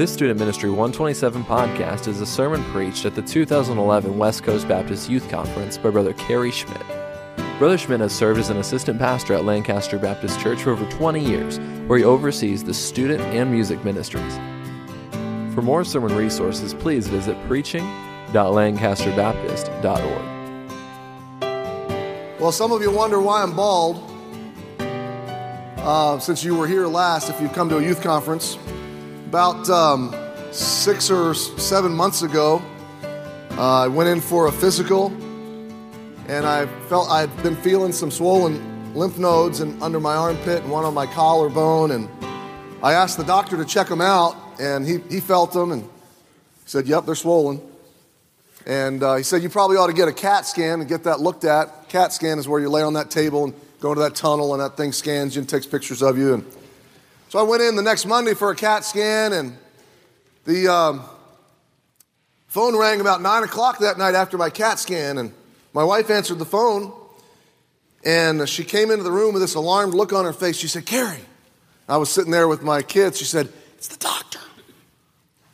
This Student Ministry 127 podcast is a sermon preached at the 2011 West Coast Baptist Youth Conference by Brother Kerry Schmidt. Brother Schmidt has served as an assistant pastor at Lancaster Baptist Church for over 20 years, where he oversees the student and music ministries. For more sermon resources, please visit preaching.lancasterbaptist.org. Well, some of you wonder why I'm bald. Uh, since you were here last, if you've come to a youth conference, about um, six or seven months ago, uh, I went in for a physical, and I felt I'd been feeling some swollen lymph nodes and under my armpit and one on my collarbone, and I asked the doctor to check them out, and he, he felt them and said, "Yep, they're swollen." And uh, he said, You probably ought to get a CAT scan and get that looked at. CAT scan is where you lay on that table and go into that tunnel, and that thing scans you and takes pictures of you. And so I went in the next Monday for a CAT scan, and the um, phone rang about 9 o'clock that night after my CAT scan. And my wife answered the phone, and she came into the room with this alarmed look on her face. She said, Kerry. I was sitting there with my kids. She said, It's the doctor.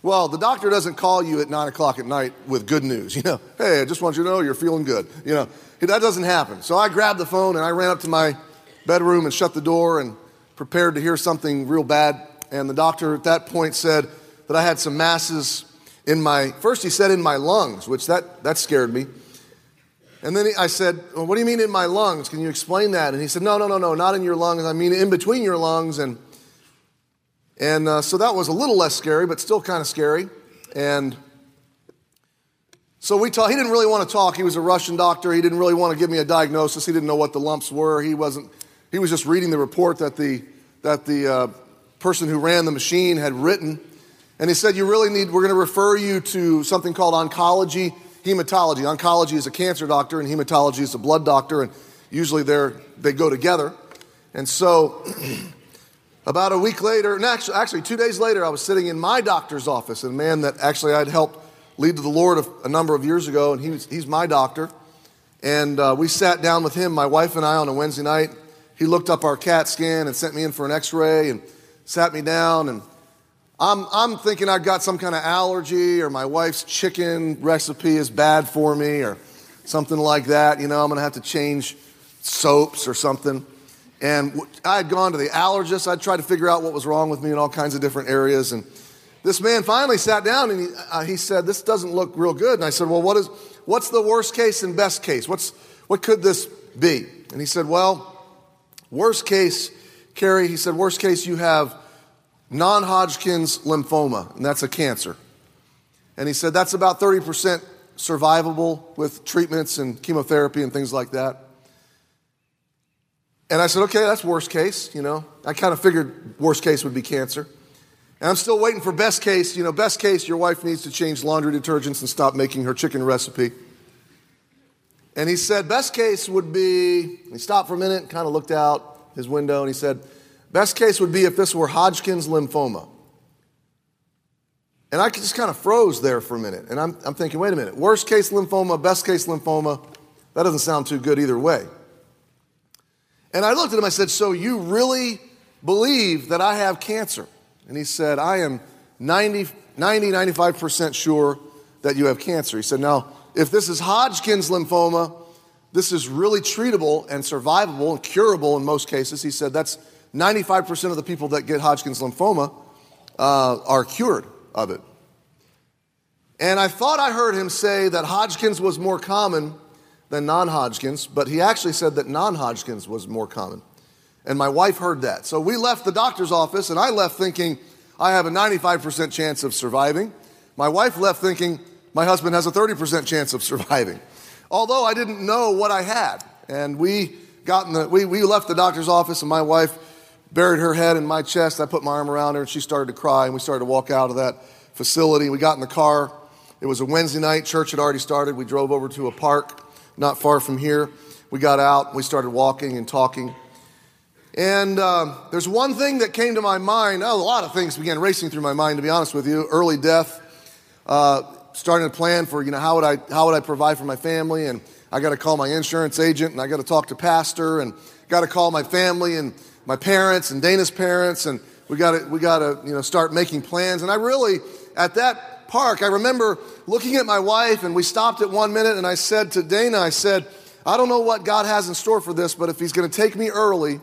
Well, the doctor doesn't call you at nine o'clock at night with good news. You know, hey, I just want you to know you're feeling good. You know, that doesn't happen. So I grabbed the phone and I ran up to my bedroom and shut the door and prepared to hear something real bad. And the doctor at that point said that I had some masses in my, first he said in my lungs, which that, that scared me. And then I said, well, What do you mean in my lungs? Can you explain that? And he said, No, no, no, no, not in your lungs. I mean in between your lungs. And and uh, so that was a little less scary, but still kind of scary. And so we talked. He didn't really want to talk. He was a Russian doctor. He didn't really want to give me a diagnosis. He didn't know what the lumps were. He wasn't. He was just reading the report that the that the uh, person who ran the machine had written. And he said, "You really need. We're going to refer you to something called oncology hematology. Oncology is a cancer doctor, and hematology is a blood doctor, and usually they're, they go together. And so." About a week later, actually, actually, two days later, I was sitting in my doctor's office, and a man that actually I'd helped lead to the Lord a, a number of years ago, and he was, he's my doctor. And uh, we sat down with him, my wife and I, on a Wednesday night. He looked up our CAT scan and sent me in for an x ray and sat me down. And I'm, I'm thinking I've got some kind of allergy, or my wife's chicken recipe is bad for me, or something like that. You know, I'm going to have to change soaps or something. And I had gone to the allergist. I'd tried to figure out what was wrong with me in all kinds of different areas. And this man finally sat down and he, uh, he said, This doesn't look real good. And I said, Well, what is, what's the worst case and best case? What's, what could this be? And he said, Well, worst case, Kerry, he said, Worst case, you have non Hodgkin's lymphoma, and that's a cancer. And he said, That's about 30% survivable with treatments and chemotherapy and things like that. And I said, okay, that's worst case, you know. I kind of figured worst case would be cancer. And I'm still waiting for best case. You know, best case, your wife needs to change laundry detergents and stop making her chicken recipe. And he said, best case would be, he stopped for a minute, kind of looked out his window, and he said, best case would be if this were Hodgkin's lymphoma. And I just kind of froze there for a minute. And I'm, I'm thinking, wait a minute, worst case lymphoma, best case lymphoma, that doesn't sound too good either way. And I looked at him, I said, So you really believe that I have cancer? And he said, I am 90, 90 95% sure that you have cancer. He said, Now, if this is Hodgkin's lymphoma, this is really treatable and survivable and curable in most cases. He said, That's 95% of the people that get Hodgkin's lymphoma uh, are cured of it. And I thought I heard him say that Hodgkin's was more common than non Hodgkin's, but he actually said that non Hodgkin's was more common. And my wife heard that. So we left the doctor's office, and I left thinking I have a 95% chance of surviving. My wife left thinking my husband has a 30% chance of surviving. Although I didn't know what I had. And we got in the, we, we left the doctor's office, and my wife buried her head in my chest. I put my arm around her, and she started to cry, and we started to walk out of that facility. We got in the car. It was a Wednesday night. Church had already started. We drove over to a park not far from here. We got out, we started walking and talking. And uh, there's one thing that came to my mind. Oh, a lot of things began racing through my mind, to be honest with you. Early death, uh, starting to plan for, you know, how would, I, how would I provide for my family? And I got to call my insurance agent, and I got to talk to pastor, and got to call my family and my parents and Dana's parents, and we got to, we got to, you know, start making plans. And I really, at that park, I remember looking at my wife, and we stopped at one minute, and I said to Dana, I said, I don't know what God has in store for this, but if He's going to take me early,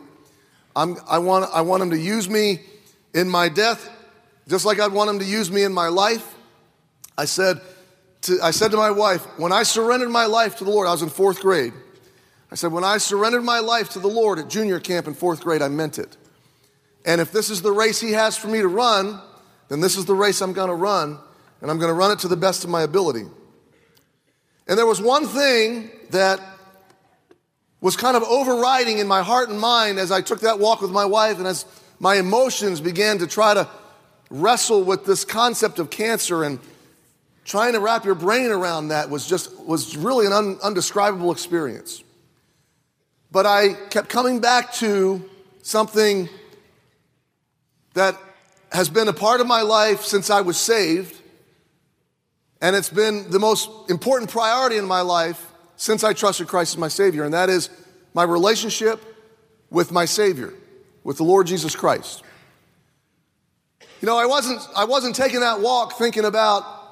I'm, I, want, I want Him to use me in my death, just like I'd want Him to use me in my life. I said, to, I said to my wife, when I surrendered my life to the Lord, I was in fourth grade. I said, when I surrendered my life to the Lord at junior camp in fourth grade, I meant it. And if this is the race He has for me to run, then this is the race I'm going to run, and I'm going to run it to the best of my ability. And there was one thing that was kind of overriding in my heart and mind as I took that walk with my wife and as my emotions began to try to wrestle with this concept of cancer and trying to wrap your brain around that was just was really an un, undescribable experience. But i kept coming back to something that has been a part of my life since i was saved and it's been the most important priority in my life since i trusted christ as my savior and that is my relationship with my savior with the lord jesus christ. You know i wasn't i wasn't taking that walk thinking about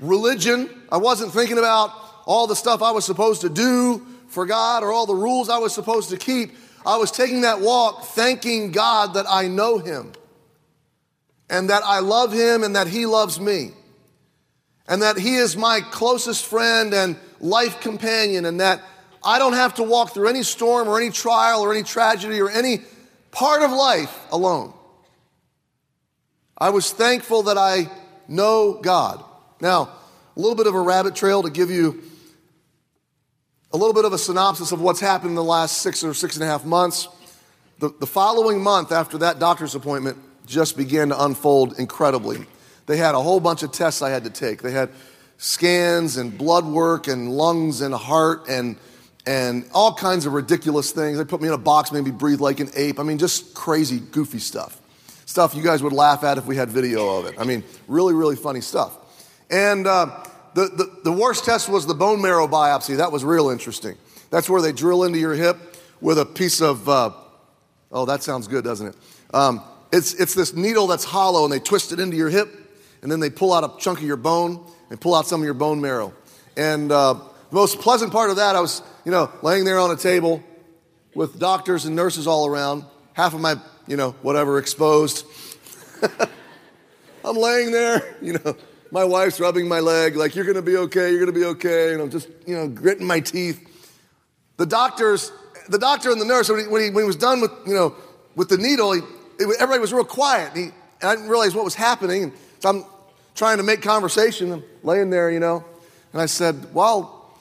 religion. I wasn't thinking about all the stuff I was supposed to do for God or all the rules I was supposed to keep. I was taking that walk thanking God that I know Him and that I love Him and that He loves me and that He is my closest friend and life companion and that I don't have to walk through any storm or any trial or any tragedy or any part of life alone. I was thankful that I know God. Now, a little bit of a rabbit trail to give you a little bit of a synopsis of what's happened in the last six or six and a half months. The, the following month after that doctor's appointment just began to unfold incredibly. They had a whole bunch of tests I had to take. They had scans and blood work and lungs and heart and and all kinds of ridiculous things. They put me in a box, made me breathe like an ape. I mean, just crazy, goofy stuff. Stuff you guys would laugh at if we had video of it. I mean, really, really funny stuff. And uh, the, the, the worst test was the bone marrow biopsy. That was real interesting. That's where they drill into your hip with a piece of, uh, oh, that sounds good, doesn't it? Um, it's, it's this needle that's hollow and they twist it into your hip and then they pull out a chunk of your bone and pull out some of your bone marrow. And uh, the most pleasant part of that, I was, you know, laying there on a table with doctors and nurses all around, half of my, you know, whatever exposed. I'm laying there, you know, my wife's rubbing my leg, like, you're gonna be okay, you're gonna be okay. And I'm just, you know, gritting my teeth. The doctors, the doctor and the nurse, when he, when he, when he was done with, you know, with the needle, he, it, everybody was real quiet. And, he, and I didn't realize what was happening. And so I'm trying to make conversation. I'm laying there, you know. And I said, While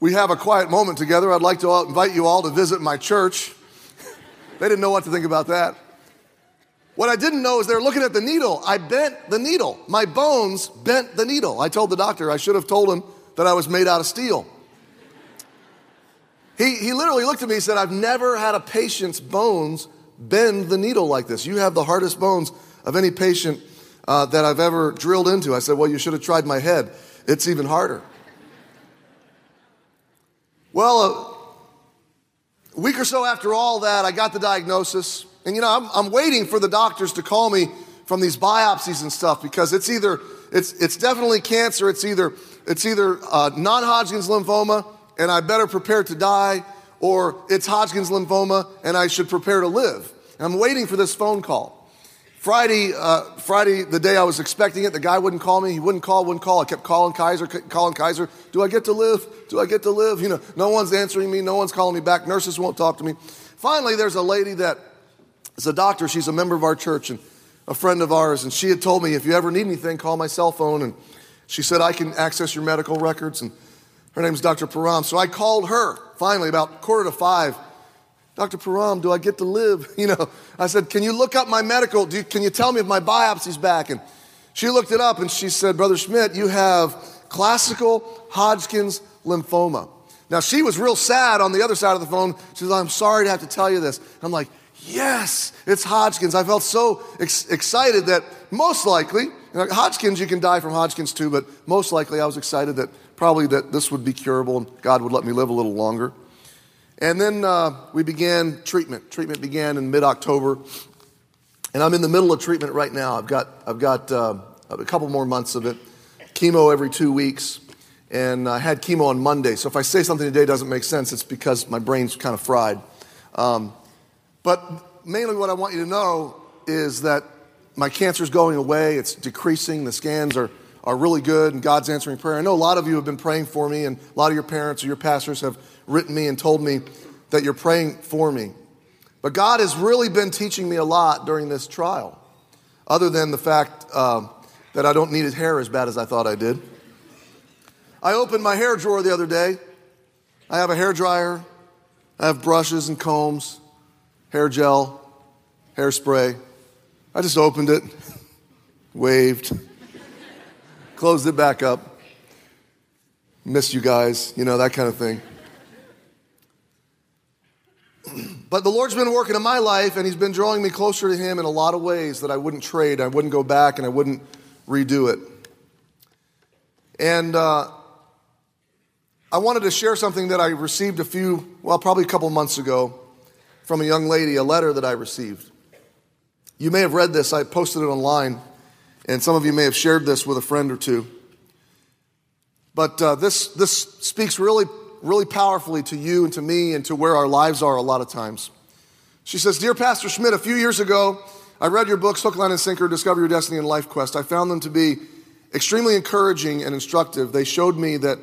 we have a quiet moment together, I'd like to invite you all to visit my church. they didn't know what to think about that. What I didn't know is they were looking at the needle. I bent the needle. My bones bent the needle. I told the doctor I should have told him that I was made out of steel. He, he literally looked at me and said, I've never had a patient's bones bend the needle like this. You have the hardest bones of any patient uh, that I've ever drilled into. I said, Well, you should have tried my head. It's even harder. Well, a week or so after all that, I got the diagnosis. And you know, I'm, I'm waiting for the doctors to call me from these biopsies and stuff because it's either, it's, it's definitely cancer, it's either, it's either uh, non Hodgkin's lymphoma and I better prepare to die, or it's Hodgkin's lymphoma and I should prepare to live. And I'm waiting for this phone call. Friday, uh, Friday, the day I was expecting it, the guy wouldn't call me. He wouldn't call, wouldn't call. I kept calling Kaiser, calling Kaiser. Do I get to live? Do I get to live? You know, no one's answering me. No one's calling me back. Nurses won't talk to me. Finally, there's a lady that is a doctor. She's a member of our church and a friend of ours. And she had told me, if you ever need anything, call my cell phone. And she said, I can access your medical records. And her name's Dr. Param. So I called her finally about quarter to five. Dr. Param, do I get to live? You know, I said, can you look up my medical? You, can you tell me if my biopsy's back? And she looked it up and she said, Brother Schmidt, you have classical Hodgkin's lymphoma. Now, she was real sad on the other side of the phone. She said, I'm sorry to have to tell you this. I'm like, yes, it's Hodgkin's. I felt so ex- excited that most likely, you know, Hodgkin's, you can die from Hodgkin's too, but most likely I was excited that probably that this would be curable and God would let me live a little longer. And then uh, we began treatment. Treatment began in mid October. And I'm in the middle of treatment right now. I've got, I've got uh, a couple more months of it. Chemo every two weeks. And I had chemo on Monday. So if I say something today doesn't make sense, it's because my brain's kind of fried. Um, but mainly what I want you to know is that my cancer is going away, it's decreasing, the scans are, are really good, and God's answering prayer. I know a lot of you have been praying for me, and a lot of your parents or your pastors have written me and told me that you're praying for me. But God has really been teaching me a lot during this trial, other than the fact uh, that I don't need his hair as bad as I thought I did. I opened my hair drawer the other day. I have a hair dryer, I have brushes and combs, hair gel, hairspray. I just opened it, waved, closed it back up. Miss you guys, you know, that kind of thing. But the Lord's been working in my life, and He's been drawing me closer to Him in a lot of ways that I wouldn't trade. I wouldn't go back, and I wouldn't redo it. And uh, I wanted to share something that I received a few, well, probably a couple months ago from a young lady, a letter that I received. You may have read this, I posted it online, and some of you may have shared this with a friend or two. But uh, this, this speaks really, really powerfully to you and to me and to where our lives are a lot of times. She says, Dear Pastor Schmidt, a few years ago, I read your books, Hook, Line, and Sinker, Discover Your Destiny, and Life Quest. I found them to be extremely encouraging and instructive. They showed me that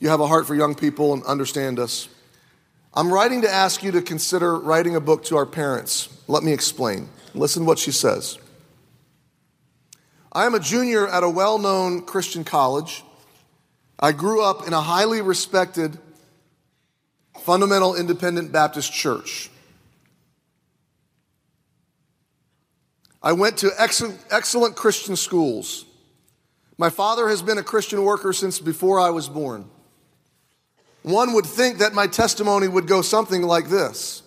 you have a heart for young people and understand us. I'm writing to ask you to consider writing a book to our parents. Let me explain. Listen to what she says. I am a junior at a well known Christian college. I grew up in a highly respected fundamental independent Baptist church. I went to excellent, excellent Christian schools. My father has been a Christian worker since before I was born. One would think that my testimony would go something like this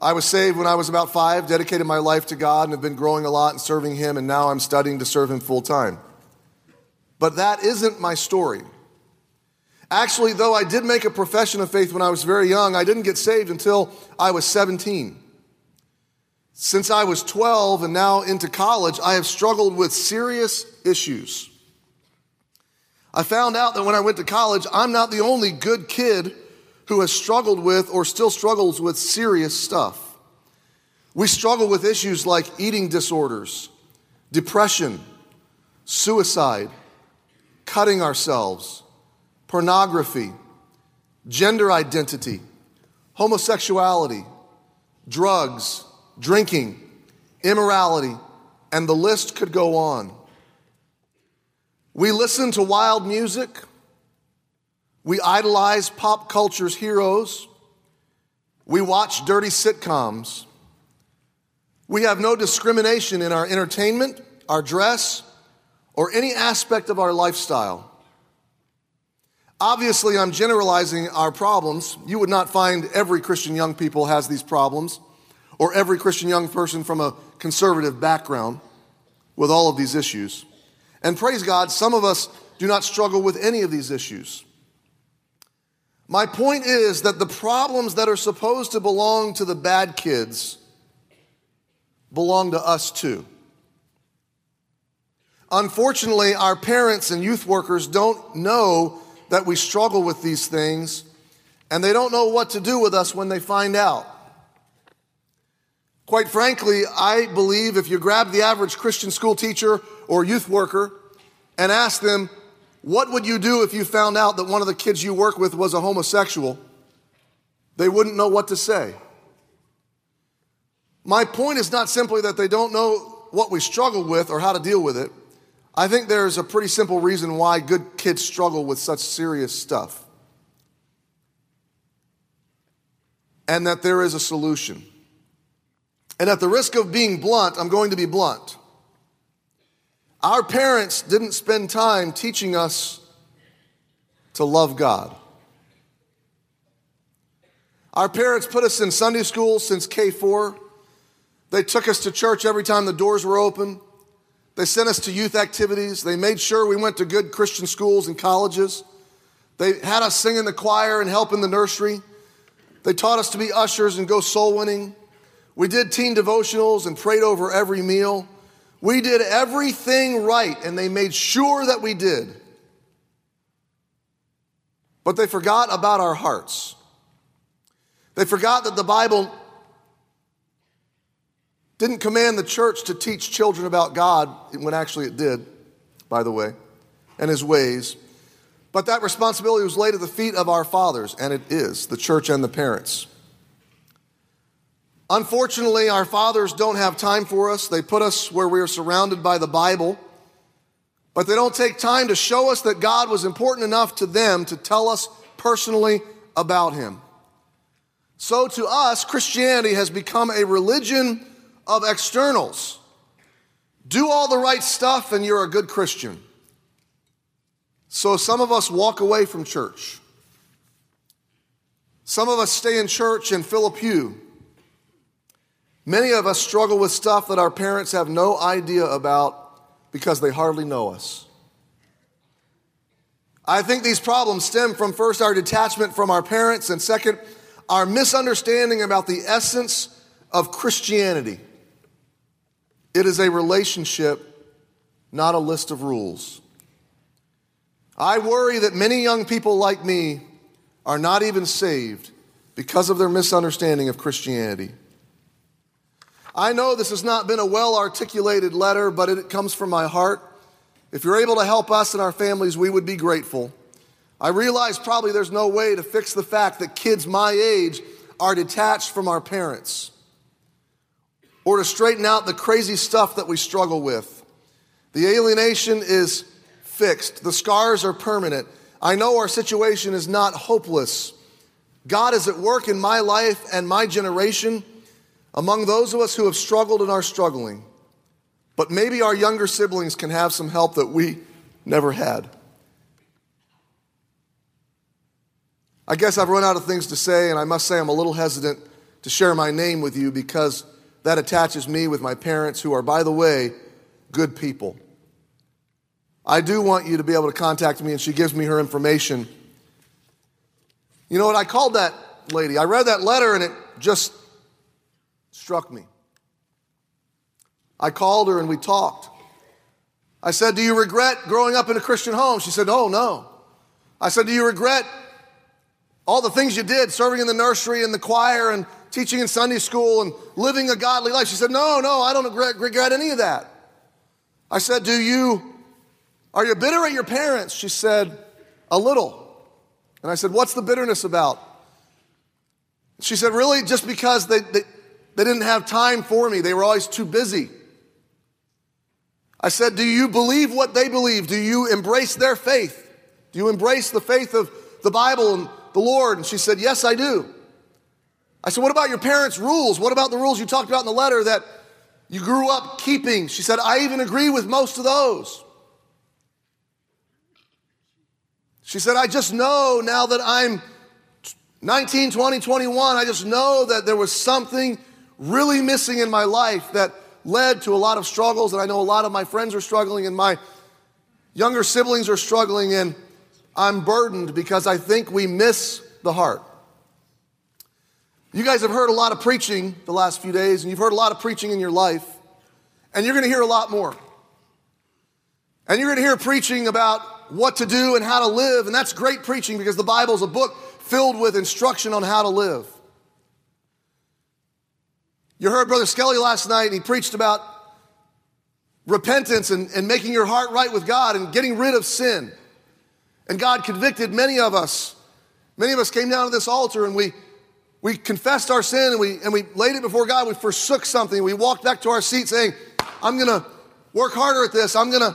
I was saved when I was about five, dedicated my life to God, and have been growing a lot and serving Him, and now I'm studying to serve Him full time. But that isn't my story. Actually, though I did make a profession of faith when I was very young, I didn't get saved until I was 17. Since I was 12 and now into college, I have struggled with serious issues. I found out that when I went to college, I'm not the only good kid who has struggled with or still struggles with serious stuff. We struggle with issues like eating disorders, depression, suicide, cutting ourselves, pornography, gender identity, homosexuality, drugs, drinking, immorality, and the list could go on. We listen to wild music we idolize pop culture's heroes. We watch dirty sitcoms. We have no discrimination in our entertainment, our dress, or any aspect of our lifestyle. Obviously, I'm generalizing our problems. You would not find every Christian young people has these problems, or every Christian young person from a conservative background with all of these issues. And praise God, some of us do not struggle with any of these issues. My point is that the problems that are supposed to belong to the bad kids belong to us too. Unfortunately, our parents and youth workers don't know that we struggle with these things, and they don't know what to do with us when they find out. Quite frankly, I believe if you grab the average Christian school teacher or youth worker and ask them, what would you do if you found out that one of the kids you work with was a homosexual? They wouldn't know what to say. My point is not simply that they don't know what we struggle with or how to deal with it. I think there's a pretty simple reason why good kids struggle with such serious stuff. And that there is a solution. And at the risk of being blunt, I'm going to be blunt. Our parents didn't spend time teaching us to love God. Our parents put us in Sunday school since K4. They took us to church every time the doors were open. They sent us to youth activities. They made sure we went to good Christian schools and colleges. They had us sing in the choir and help in the nursery. They taught us to be ushers and go soul winning. We did teen devotionals and prayed over every meal. We did everything right, and they made sure that we did. But they forgot about our hearts. They forgot that the Bible didn't command the church to teach children about God, when actually it did, by the way, and his ways. But that responsibility was laid at the feet of our fathers, and it is the church and the parents. Unfortunately, our fathers don't have time for us. They put us where we are surrounded by the Bible, but they don't take time to show us that God was important enough to them to tell us personally about Him. So to us, Christianity has become a religion of externals. Do all the right stuff and you're a good Christian. So some of us walk away from church. Some of us stay in church and fill a pew. Many of us struggle with stuff that our parents have no idea about because they hardly know us. I think these problems stem from first our detachment from our parents, and second, our misunderstanding about the essence of Christianity. It is a relationship, not a list of rules. I worry that many young people like me are not even saved because of their misunderstanding of Christianity. I know this has not been a well articulated letter, but it comes from my heart. If you're able to help us and our families, we would be grateful. I realize probably there's no way to fix the fact that kids my age are detached from our parents or to straighten out the crazy stuff that we struggle with. The alienation is fixed, the scars are permanent. I know our situation is not hopeless. God is at work in my life and my generation among those of us who have struggled and are struggling. But maybe our younger siblings can have some help that we never had. I guess I've run out of things to say, and I must say I'm a little hesitant to share my name with you because that attaches me with my parents, who are, by the way, good people. I do want you to be able to contact me, and she gives me her information. You know what? I called that lady. I read that letter, and it just struck me. I called her and we talked. I said, Do you regret growing up in a Christian home? She said, Oh, no. I said, Do you regret all the things you did, serving in the nursery and the choir and teaching in Sunday school and living a godly life? She said, No, no, I don't regret, regret any of that. I said, Do you, are you bitter at your parents? She said, A little. And I said, What's the bitterness about? She said, Really, just because they, they, they didn't have time for me. They were always too busy. I said, Do you believe what they believe? Do you embrace their faith? Do you embrace the faith of the Bible and the Lord? And she said, Yes, I do. I said, What about your parents' rules? What about the rules you talked about in the letter that you grew up keeping? She said, I even agree with most of those. She said, I just know now that I'm 19, 20, 21, I just know that there was something really missing in my life that led to a lot of struggles. And I know a lot of my friends are struggling, and my younger siblings are struggling, and I'm burdened because I think we miss the heart. You guys have heard a lot of preaching the last few days, and you've heard a lot of preaching in your life, and you're going to hear a lot more. And you're going to hear preaching about what to do and how to live, and that's great preaching because the Bible is a book filled with instruction on how to live. You heard Brother Skelly last night, and he preached about repentance and, and making your heart right with God and getting rid of sin. And God convicted many of us. Many of us came down to this altar and we, we confessed our sin and we, and we laid it before God. We forsook something. We walked back to our seat saying, I'm going to work harder at this. I'm going to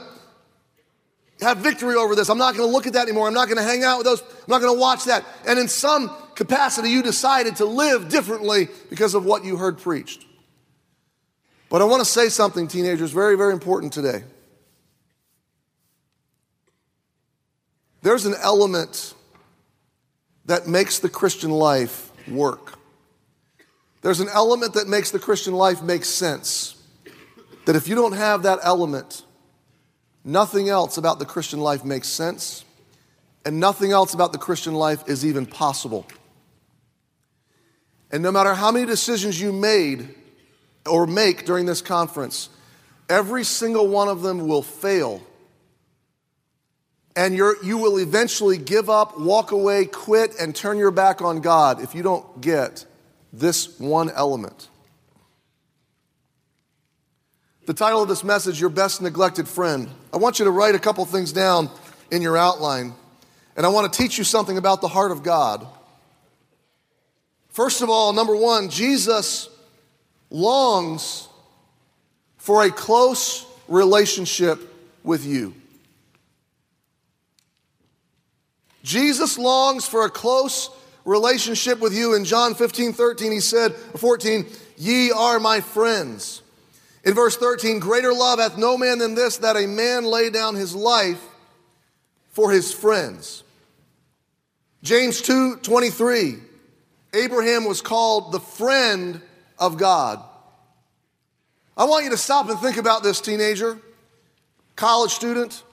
have victory over this. I'm not going to look at that anymore. I'm not going to hang out with those. I'm not going to watch that. And in some capacity, you decided to live differently because of what you heard preached. But I want to say something, teenagers, very, very important today. There's an element that makes the Christian life work. There's an element that makes the Christian life make sense. That if you don't have that element, Nothing else about the Christian life makes sense, and nothing else about the Christian life is even possible. And no matter how many decisions you made or make during this conference, every single one of them will fail. And you're, you will eventually give up, walk away, quit, and turn your back on God if you don't get this one element. The title of this message, Your Best Neglected Friend. I want you to write a couple things down in your outline, and I want to teach you something about the heart of God. First of all, number one, Jesus longs for a close relationship with you. Jesus longs for a close relationship with you. In John 15, 13, he said, 14, Ye are my friends. In verse 13, greater love hath no man than this, that a man lay down his life for his friends. James 2, 23, Abraham was called the friend of God. I want you to stop and think about this, teenager, college student.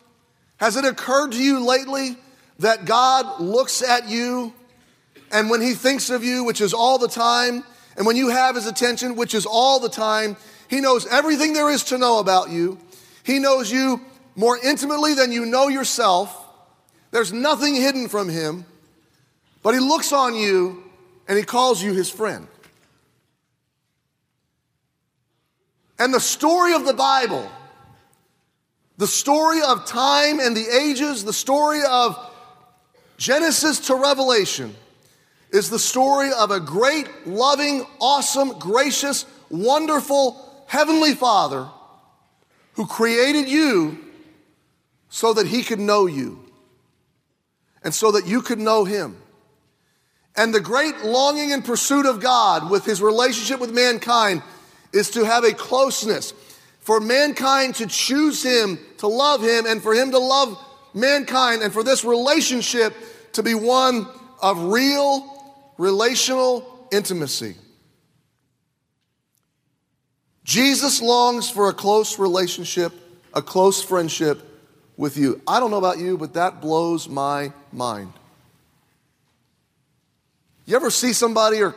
Has it occurred to you lately that God looks at you and when he thinks of you, which is all the time, and when you have his attention, which is all the time, he knows everything there is to know about you. He knows you more intimately than you know yourself. There's nothing hidden from him, but he looks on you and he calls you his friend. And the story of the Bible, the story of time and the ages, the story of Genesis to Revelation, is the story of a great, loving, awesome, gracious, wonderful Heavenly Father who created you so that He could know you and so that you could know Him. And the great longing and pursuit of God with His relationship with mankind is to have a closeness, for mankind to choose Him, to love Him, and for Him to love mankind, and for this relationship to be one of real relational intimacy. Jesus longs for a close relationship, a close friendship with you. I don't know about you, but that blows my mind. You ever see somebody or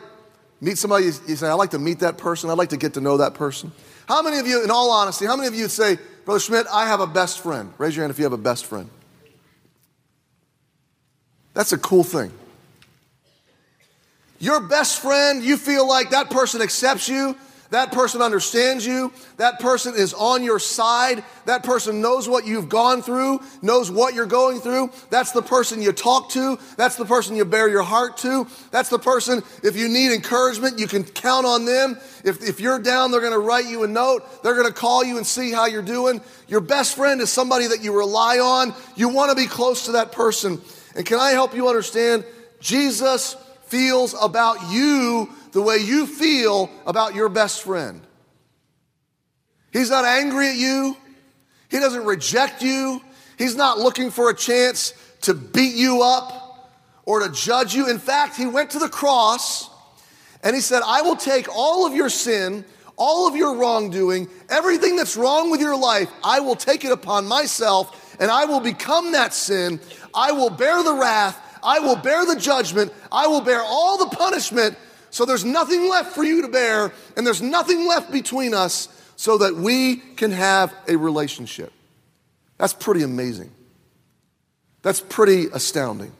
meet somebody, you say, I'd like to meet that person, I'd like to get to know that person? How many of you, in all honesty, how many of you say, Brother Schmidt, I have a best friend? Raise your hand if you have a best friend. That's a cool thing. Your best friend, you feel like that person accepts you, that person understands you. That person is on your side. That person knows what you've gone through, knows what you're going through. That's the person you talk to. That's the person you bear your heart to. That's the person, if you need encouragement, you can count on them. If, if you're down, they're going to write you a note. They're going to call you and see how you're doing. Your best friend is somebody that you rely on. You want to be close to that person. And can I help you understand? Jesus feels about you the way you feel about your best friend. He's not angry at you. He doesn't reject you. He's not looking for a chance to beat you up or to judge you. In fact, he went to the cross and he said, I will take all of your sin, all of your wrongdoing, everything that's wrong with your life, I will take it upon myself and I will become that sin. I will bear the wrath. I will bear the judgment. I will bear all the punishment so there's nothing left for you to bear, and there's nothing left between us so that we can have a relationship. That's pretty amazing. That's pretty astounding.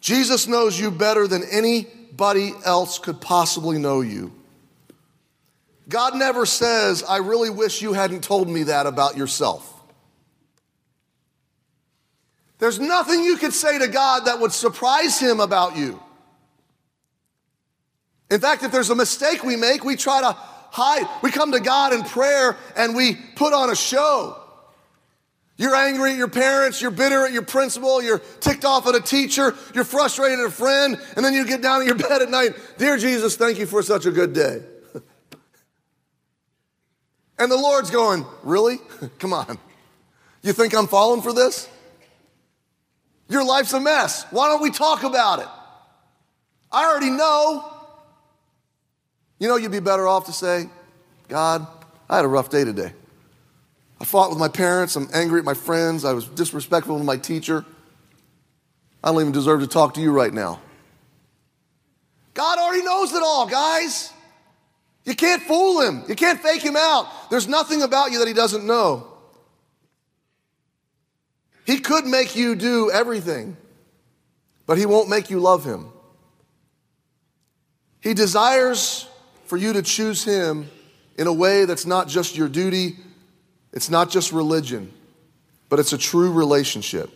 Jesus knows you better than anybody else could possibly know you. God never says, I really wish you hadn't told me that about yourself. There's nothing you could say to God that would surprise him about you. In fact, if there's a mistake we make, we try to hide. We come to God in prayer and we put on a show. You're angry at your parents, you're bitter at your principal, you're ticked off at a teacher, you're frustrated at a friend, and then you get down in your bed at night, Dear Jesus, thank you for such a good day. and the Lord's going, Really? Come on. You think I'm falling for this? Your life's a mess. Why don't we talk about it? I already know. You know, you'd be better off to say, God, I had a rough day today. I fought with my parents. I'm angry at my friends. I was disrespectful to my teacher. I don't even deserve to talk to you right now. God already knows it all, guys. You can't fool him. You can't fake him out. There's nothing about you that he doesn't know. He could make you do everything, but he won't make you love him. He desires for you to choose him in a way that's not just your duty, it's not just religion, but it's a true relationship.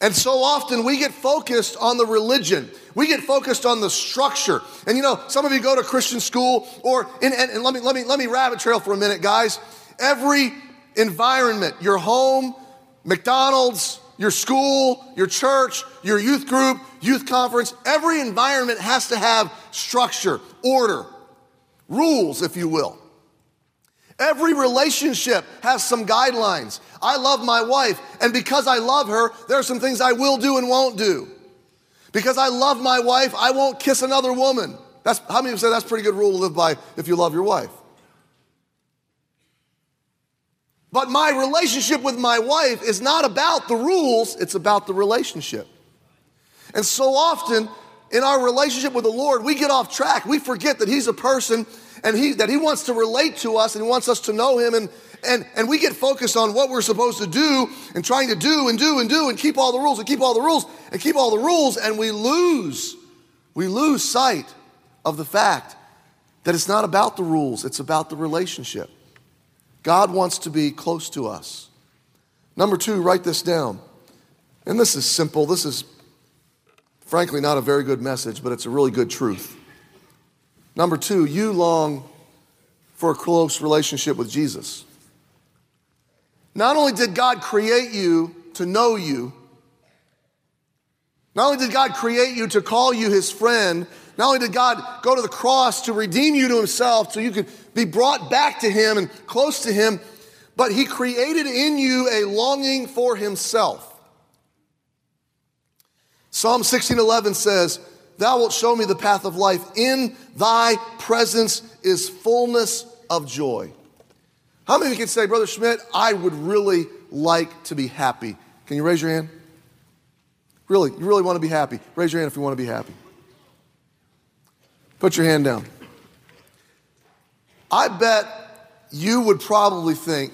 And so often we get focused on the religion. We get focused on the structure. And you know, some of you go to Christian school or, and, and, and let, me, let, me, let me rabbit trail for a minute, guys. Every environment, your home, McDonald's, your school, your church, your youth group, youth conference, every environment has to have structure, order, rules, if you will. Every relationship has some guidelines. I love my wife, and because I love her, there are some things I will do and won't do. Because I love my wife, I won't kiss another woman. That's how many of you say that's a pretty good rule to live by if you love your wife? But my relationship with my wife is not about the rules, it's about the relationship. And so often in our relationship with the Lord, we get off track. We forget that He's a person and he, that He wants to relate to us and He wants us to know Him. And, and, and we get focused on what we're supposed to do and trying to do and do and do and keep all the rules and keep all the rules and keep all the rules. And we lose, we lose sight of the fact that it's not about the rules, it's about the relationship. God wants to be close to us. Number two, write this down. And this is simple. This is, frankly, not a very good message, but it's a really good truth. Number two, you long for a close relationship with Jesus. Not only did God create you to know you, not only did God create you to call you his friend, not only did God go to the cross to redeem you to himself so you could be brought back to him and close to him, but he created in you a longing for himself. Psalm 16:11 says, Thou wilt show me the path of life. In thy presence is fullness of joy. How many of you can say, Brother Schmidt, I would really like to be happy? Can you raise your hand? Really, you really want to be happy? Raise your hand if you want to be happy. Put your hand down. I bet you would probably think,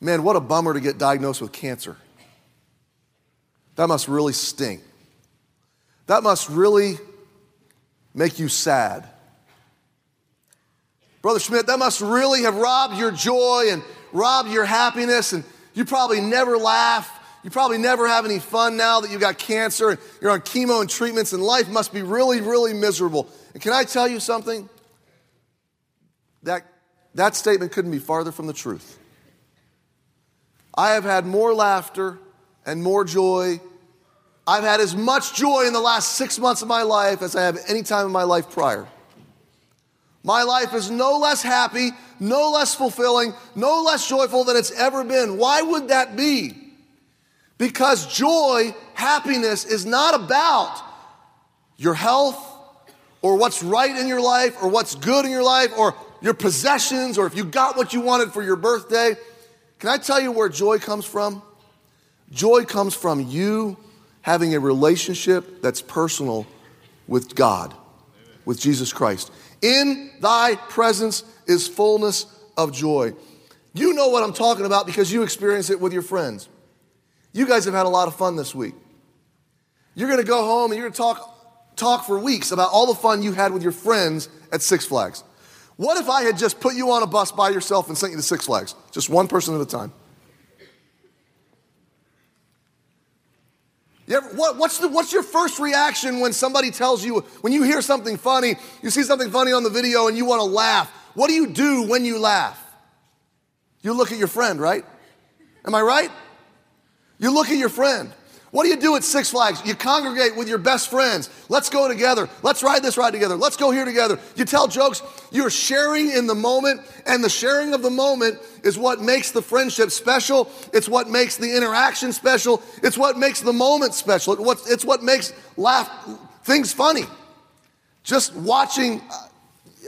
man, what a bummer to get diagnosed with cancer. That must really stink. That must really make you sad. Brother Schmidt, that must really have robbed your joy and robbed your happiness, and you probably never laugh. You probably never have any fun now that you got cancer and you're on chemo and treatments, and life must be really, really miserable. And can I tell you something? That, that statement couldn't be farther from the truth. I have had more laughter and more joy I've had as much joy in the last six months of my life as I have any time in my life prior. My life is no less happy, no less fulfilling, no less joyful than it's ever been. Why would that be? Because joy, happiness is not about your health or what's right in your life or what's good in your life or your possessions or if you got what you wanted for your birthday. Can I tell you where joy comes from? Joy comes from you having a relationship that's personal with God, with Jesus Christ. In thy presence is fullness of joy. You know what I'm talking about because you experience it with your friends. You guys have had a lot of fun this week. You're going to go home and you're going to talk, talk for weeks about all the fun you had with your friends at Six Flags. What if I had just put you on a bus by yourself and sent you to Six Flags? Just one person at a time. You ever, what, what's, the, what's your first reaction when somebody tells you, when you hear something funny, you see something funny on the video and you want to laugh? What do you do when you laugh? You look at your friend, right? Am I right? You look at your friend. What do you do at Six Flags? You congregate with your best friends. Let's go together. Let's ride this ride together. Let's go here together. You tell jokes. You're sharing in the moment, and the sharing of the moment is what makes the friendship special. It's what makes the interaction special. It's what makes the moment special. It's what makes laugh things funny. Just watching,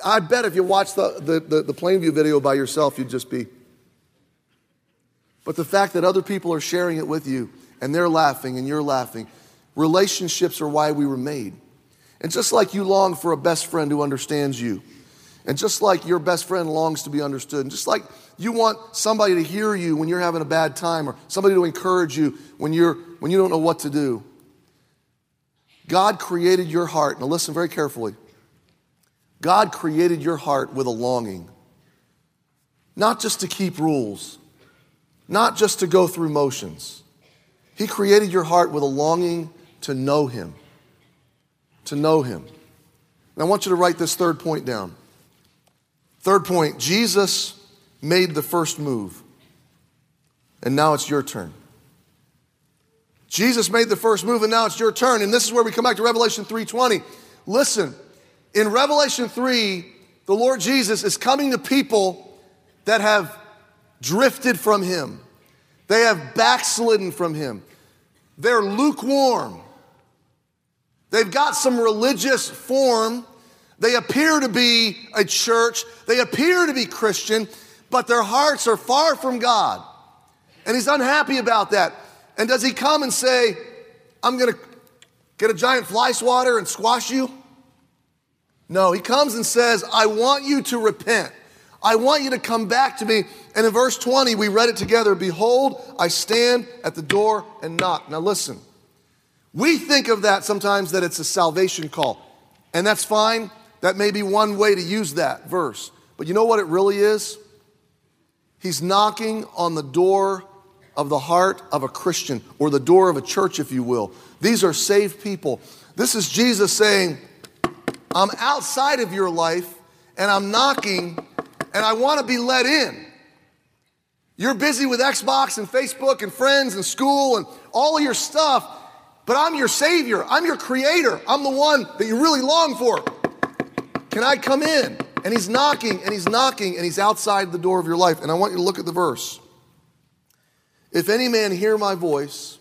I bet if you watch the, the, the, the Plainview video by yourself, you'd just be. But the fact that other people are sharing it with you, and they're laughing and you're laughing. Relationships are why we were made. And just like you long for a best friend who understands you, and just like your best friend longs to be understood, and just like you want somebody to hear you when you're having a bad time, or somebody to encourage you when, you're, when you don't know what to do, God created your heart. Now, listen very carefully. God created your heart with a longing, not just to keep rules, not just to go through motions. He created your heart with a longing to know Him. To know Him. And I want you to write this third point down. Third point Jesus made the first move, and now it's your turn. Jesus made the first move and now it's your turn. And this is where we come back to Revelation 3:20. Listen, in Revelation 3, the Lord Jesus is coming to people that have drifted from him. They have backslidden from him. They're lukewarm. They've got some religious form. They appear to be a church. They appear to be Christian, but their hearts are far from God. And he's unhappy about that. And does he come and say, I'm going to get a giant fly swatter and squash you? No, he comes and says, I want you to repent. I want you to come back to me. And in verse 20, we read it together Behold, I stand at the door and knock. Now listen, we think of that sometimes that it's a salvation call. And that's fine. That may be one way to use that verse. But you know what it really is? He's knocking on the door of the heart of a Christian or the door of a church, if you will. These are saved people. This is Jesus saying, I'm outside of your life and I'm knocking and I want to be let in. You're busy with Xbox and Facebook and friends and school and all of your stuff, but I'm your Savior. I'm your Creator. I'm the one that you really long for. Can I come in? And He's knocking and He's knocking and He's outside the door of your life. And I want you to look at the verse. If any man hear my voice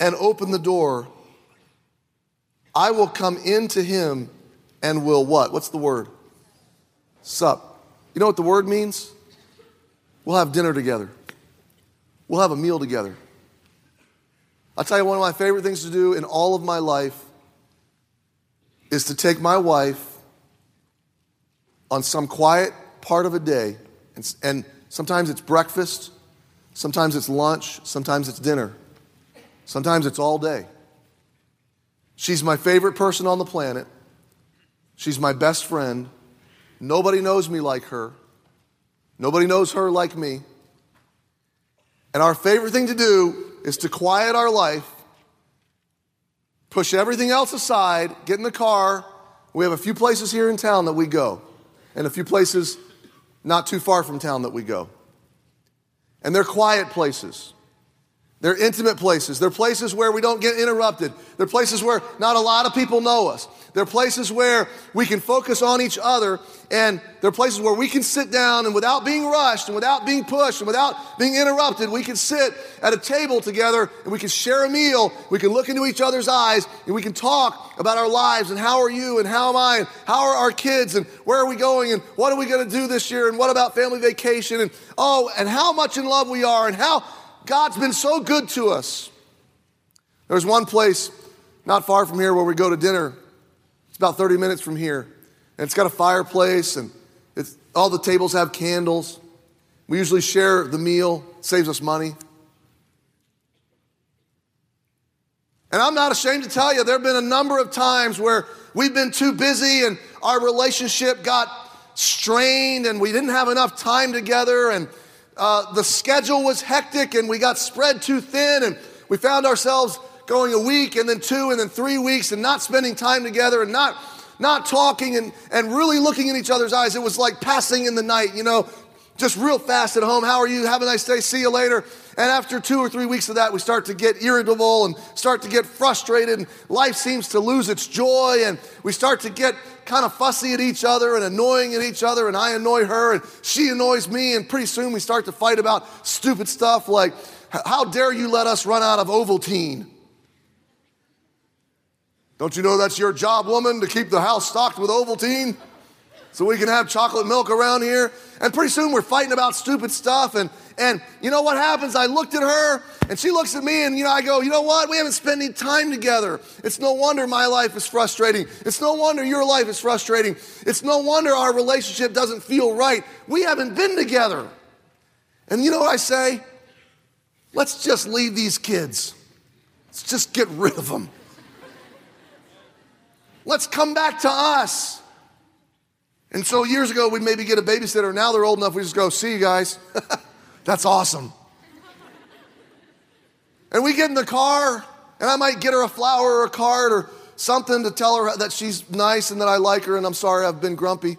and open the door, I will come into him and will what? What's the word? Sup. You know what the word means? We'll have dinner together. We'll have a meal together. I'll tell you one of my favorite things to do in all of my life is to take my wife on some quiet part of a day, and, and sometimes it's breakfast, Sometimes it's lunch, sometimes it's dinner, sometimes it's all day. She's my favorite person on the planet. She's my best friend. Nobody knows me like her. Nobody knows her like me. And our favorite thing to do is to quiet our life, push everything else aside, get in the car. We have a few places here in town that we go, and a few places not too far from town that we go. And they're quiet places. They're intimate places. They're places where we don't get interrupted. They're places where not a lot of people know us. They're places where we can focus on each other. And they're places where we can sit down and without being rushed and without being pushed and without being interrupted, we can sit at a table together and we can share a meal. We can look into each other's eyes and we can talk about our lives and how are you and how am I and how are our kids and where are we going and what are we going to do this year and what about family vacation and oh, and how much in love we are and how God's been so good to us. There's one place not far from here where we go to dinner. It's about 30 minutes from here. And it's got a fireplace, and all the tables have candles. We usually share the meal, it saves us money. And I'm not ashamed to tell you, there have been a number of times where we've been too busy and our relationship got strained and we didn't have enough time together and uh, the schedule was hectic and we got spread too thin and we found ourselves going a week and then two and then three weeks and not spending time together and not not talking and, and really looking in each other's eyes. It was like passing in the night, you know, just real fast at home. How are you? Have a nice day. See you later. And after two or three weeks of that, we start to get irritable and start to get frustrated, and life seems to lose its joy, and we start to get kind of fussy at each other and annoying at each other, and I annoy her, and she annoys me, and pretty soon we start to fight about stupid stuff like, How dare you let us run out of Ovaltine? Don't you know that's your job, woman, to keep the house stocked with Ovaltine? So we can have chocolate milk around here. And pretty soon we're fighting about stupid stuff. And, and you know what happens? I looked at her and she looks at me and, you know, I go, you know what? We haven't spent any time together. It's no wonder my life is frustrating. It's no wonder your life is frustrating. It's no wonder our relationship doesn't feel right. We haven't been together. And you know what I say? Let's just leave these kids. Let's just get rid of them. Let's come back to us. And so years ago, we'd maybe get a babysitter. Now they're old enough, we just go, see you guys. That's awesome. And we get in the car, and I might get her a flower or a card or something to tell her that she's nice and that I like her and I'm sorry I've been grumpy.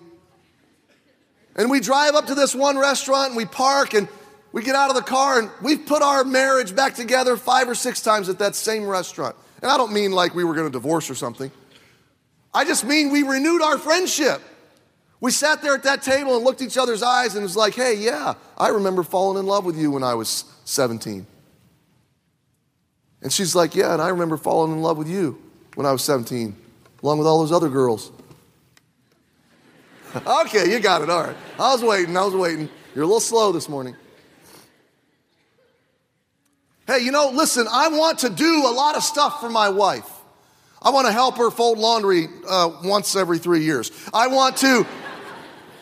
And we drive up to this one restaurant and we park and we get out of the car and we've put our marriage back together five or six times at that same restaurant. And I don't mean like we were going to divorce or something. I just mean we renewed our friendship. We sat there at that table and looked each other's eyes and was like, hey, yeah, I remember falling in love with you when I was 17. And she's like, yeah, and I remember falling in love with you when I was 17, along with all those other girls. okay, you got it. All right. I was waiting. I was waiting. You're a little slow this morning. Hey, you know, listen, I want to do a lot of stuff for my wife. I want to help her fold laundry uh, once every three years. I want to.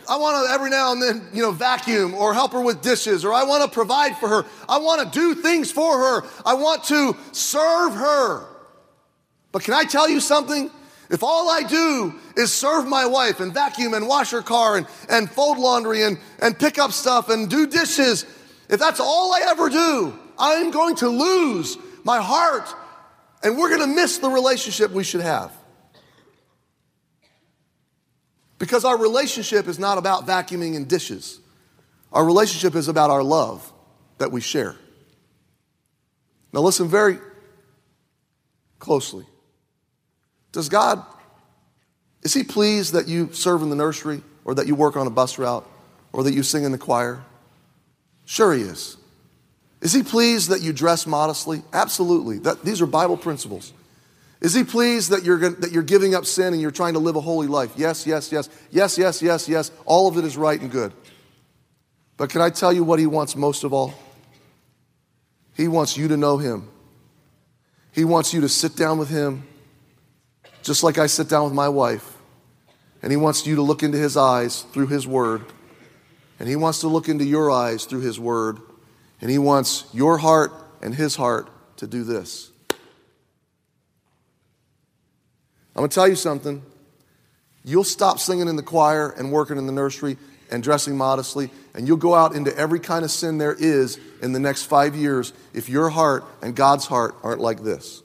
I want to every now and then, you know, vacuum or help her with dishes, or I want to provide for her. I want to do things for her. I want to serve her. But can I tell you something? If all I do is serve my wife and vacuum and wash her car and, and fold laundry and, and pick up stuff and do dishes, if that's all I ever do, I'm going to lose my heart and we're going to miss the relationship we should have. Because our relationship is not about vacuuming and dishes. Our relationship is about our love that we share. Now, listen very closely. Does God, is He pleased that you serve in the nursery or that you work on a bus route or that you sing in the choir? Sure, He is. Is He pleased that you dress modestly? Absolutely. That, these are Bible principles. Is he pleased that you're, that you're giving up sin and you're trying to live a holy life? Yes, yes, yes. Yes, yes, yes, yes. All of it is right and good. But can I tell you what he wants most of all? He wants you to know him. He wants you to sit down with him, just like I sit down with my wife. And he wants you to look into his eyes through his word. And he wants to look into your eyes through his word. And he wants your heart and his heart to do this. I'm going to tell you something. You'll stop singing in the choir and working in the nursery and dressing modestly, and you'll go out into every kind of sin there is in the next five years if your heart and God's heart aren't like this.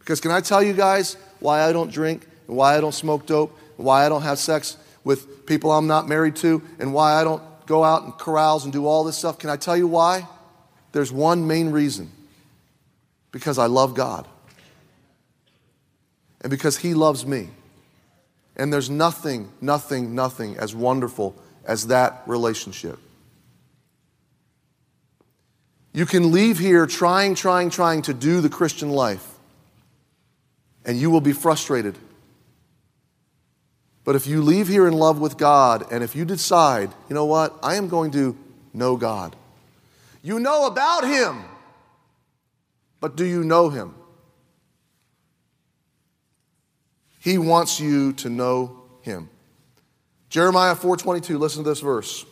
Because can I tell you guys why I don't drink, and why I don't smoke dope, and why I don't have sex with people I'm not married to, and why I don't go out and carouse and do all this stuff? Can I tell you why? There's one main reason because I love God and because He loves me. And there's nothing, nothing, nothing as wonderful as that relationship. You can leave here trying, trying, trying to do the Christian life, and you will be frustrated. But if you leave here in love with God, and if you decide, you know what, I am going to know God, you know about Him, but do you know Him? He wants you to know him. Jeremiah 4:22, listen to this verse.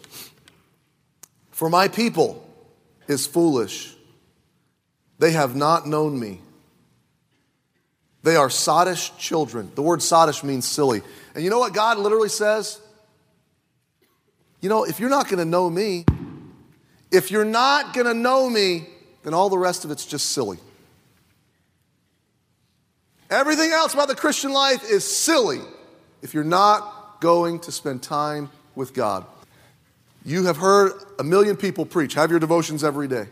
For my people is foolish. They have not known me. They are sottish children. The word sottish means silly. And you know what God literally says? You know, if you're not going to know me, if you're not going to know me, then all the rest of it's just silly. Everything else about the Christian life is silly if you're not going to spend time with God. You have heard a million people preach, have your devotions every day.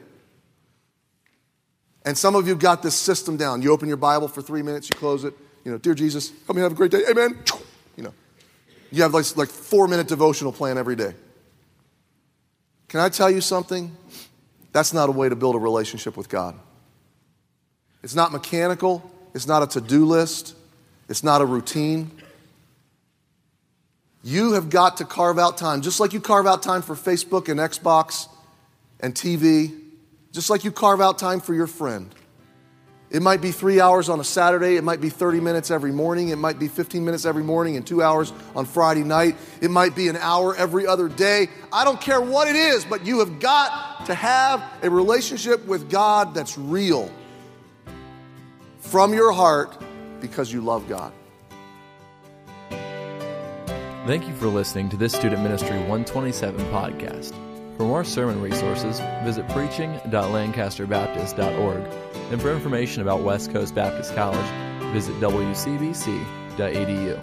And some of you got this system down. You open your Bible for three minutes, you close it, you know, dear Jesus, help me have a great day, amen. You know, you have like, like four minute devotional plan every day. Can I tell you something? That's not a way to build a relationship with God. It's not mechanical, it's not a to do list, it's not a routine. You have got to carve out time, just like you carve out time for Facebook and Xbox and TV, just like you carve out time for your friend. It might be three hours on a Saturday. It might be 30 minutes every morning. It might be 15 minutes every morning and two hours on Friday night. It might be an hour every other day. I don't care what it is, but you have got to have a relationship with God that's real from your heart because you love God. Thank you for listening to this Student Ministry 127 podcast. For more sermon resources, visit preaching.lancasterbaptist.org. And for information about West Coast Baptist College, visit wcbc.edu.